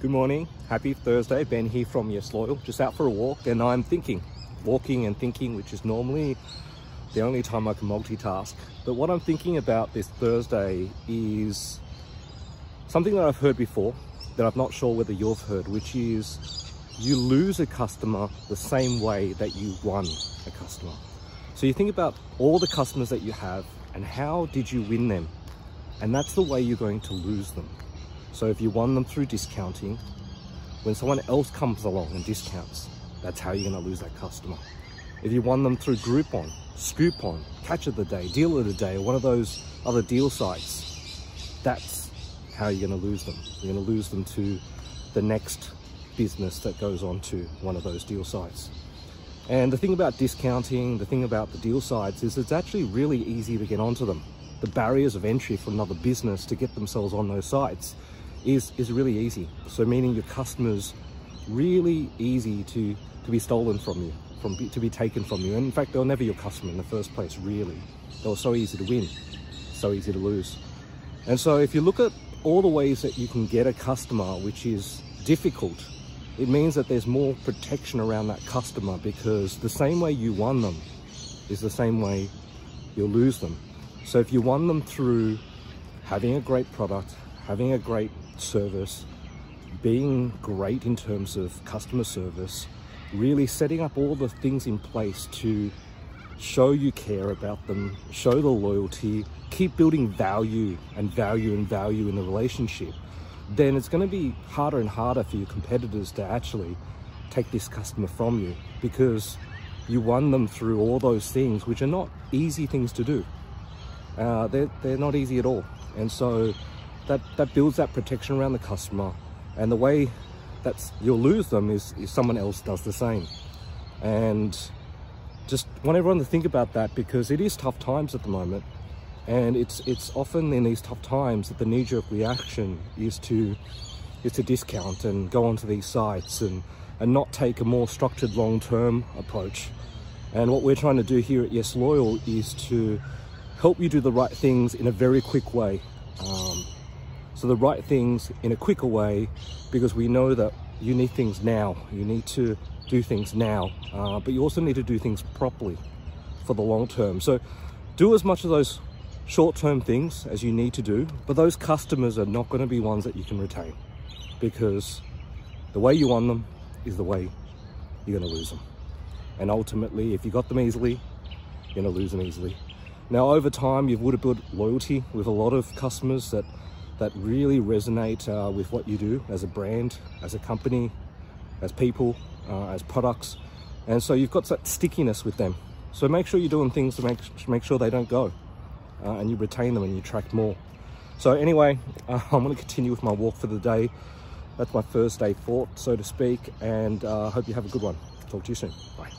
Good morning, happy Thursday. Ben here from Yes Loyal, just out for a walk, and I'm thinking, walking and thinking, which is normally the only time I can multitask. But what I'm thinking about this Thursday is something that I've heard before that I'm not sure whether you've heard, which is you lose a customer the same way that you won a customer. So you think about all the customers that you have and how did you win them? And that's the way you're going to lose them. So if you won them through discounting, when someone else comes along and discounts, that's how you're going to lose that customer. If you won them through Groupon, Scoopon, Catch of the Day, Deal of the Day, or one of those other deal sites, that's how you're going to lose them. You're going to lose them to the next business that goes on to one of those deal sites. And the thing about discounting, the thing about the deal sites is it's actually really easy to get onto them. The barriers of entry for another business to get themselves on those sites is, is really easy. So meaning your customers really easy to, to be stolen from you, from to be taken from you. And in fact, they're never your customer in the first place, really. They were so easy to win, so easy to lose. And so if you look at all the ways that you can get a customer, which is difficult, it means that there's more protection around that customer because the same way you won them is the same way you'll lose them. So if you won them through having a great product, having a great service, being great in terms of customer service, really setting up all the things in place to show you care about them, show the loyalty, keep building value and value and value in the relationship, then it's going to be harder and harder for your competitors to actually take this customer from you because you won them through all those things, which are not easy things to do. Uh, they're, they're not easy at all. And so that, that builds that protection around the customer. And the way that you'll lose them is if someone else does the same. And just want everyone to think about that because it is tough times at the moment. And it's it's often in these tough times that the knee-jerk reaction is to is to discount and go onto these sites and, and not take a more structured long-term approach. And what we're trying to do here at Yes Loyal is to help you do the right things in a very quick way. So the right things in a quicker way because we know that you need things now. You need to do things now, uh, but you also need to do things properly for the long term. So do as much of those short-term things as you need to do, but those customers are not going to be ones that you can retain because the way you won them is the way you're going to lose them. And ultimately, if you got them easily, you're going to lose them easily. Now, over time, you would have built loyalty with a lot of customers that, that really resonate uh, with what you do as a brand, as a company, as people, uh, as products. And so you've got that stickiness with them. So make sure you're doing things to make, make sure they don't go uh, and you retain them and you attract more. So anyway, I'm to continue with my walk for the day. That's my first day thought, so to speak, and I uh, hope you have a good one. Talk to you soon. Bye.